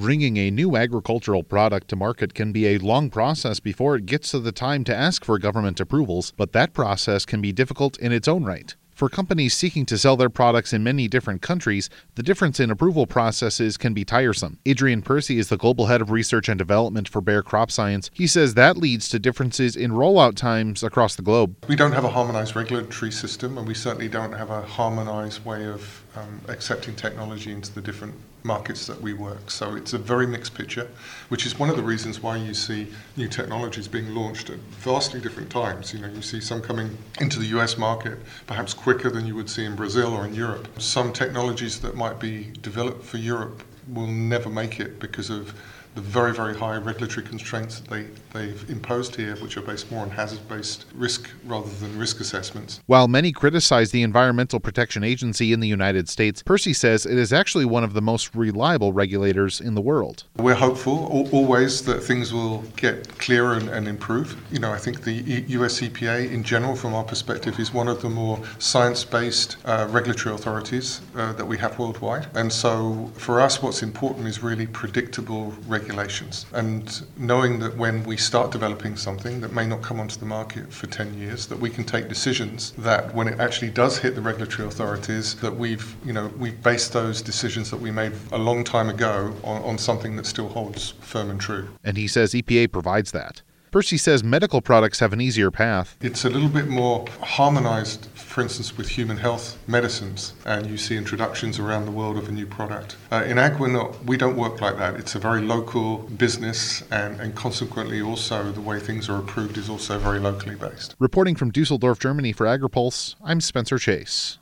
Bringing a new agricultural product to market can be a long process before it gets to the time to ask for government approvals, but that process can be difficult in its own right. For companies seeking to sell their products in many different countries, the difference in approval processes can be tiresome. Adrian Percy is the global head of research and development for Bayer Crop Science. He says that leads to differences in rollout times across the globe. We don't have a harmonized regulatory system, and we certainly don't have a harmonized way of um, accepting technology into the different markets that we work. So it's a very mixed picture, which is one of the reasons why you see new technologies being launched at vastly different times. You know, you see some coming into the US market perhaps quicker than you would see in Brazil or in Europe. Some technologies that might be developed for Europe will never make it because of the very, very high regulatory constraints that they, they've imposed here, which are based more on hazard based risk rather than risk assessments. While many criticize the Environmental Protection Agency in the United States, Percy says it is actually one of the most reliable regulators in the world. We're hopeful always that things will get clearer and, and improve. You know, I think the US EPA in general, from our perspective, is one of the more science based uh, regulatory authorities uh, that we have worldwide. And so for us, what's important is really predictable regulation regulations. And knowing that when we start developing something that may not come onto the market for 10 years, that we can take decisions that when it actually does hit the regulatory authorities, that we've, you know, we've based those decisions that we made a long time ago on, on something that still holds firm and true. And he says EPA provides that. Percy says medical products have an easier path. It's a little bit more harmonized, for instance, with human health medicines, and you see introductions around the world of a new product. Uh, in ag, we're not, we don't work like that. It's a very local business, and, and consequently, also, the way things are approved is also very locally based. Reporting from Dusseldorf, Germany for AgriPulse, I'm Spencer Chase.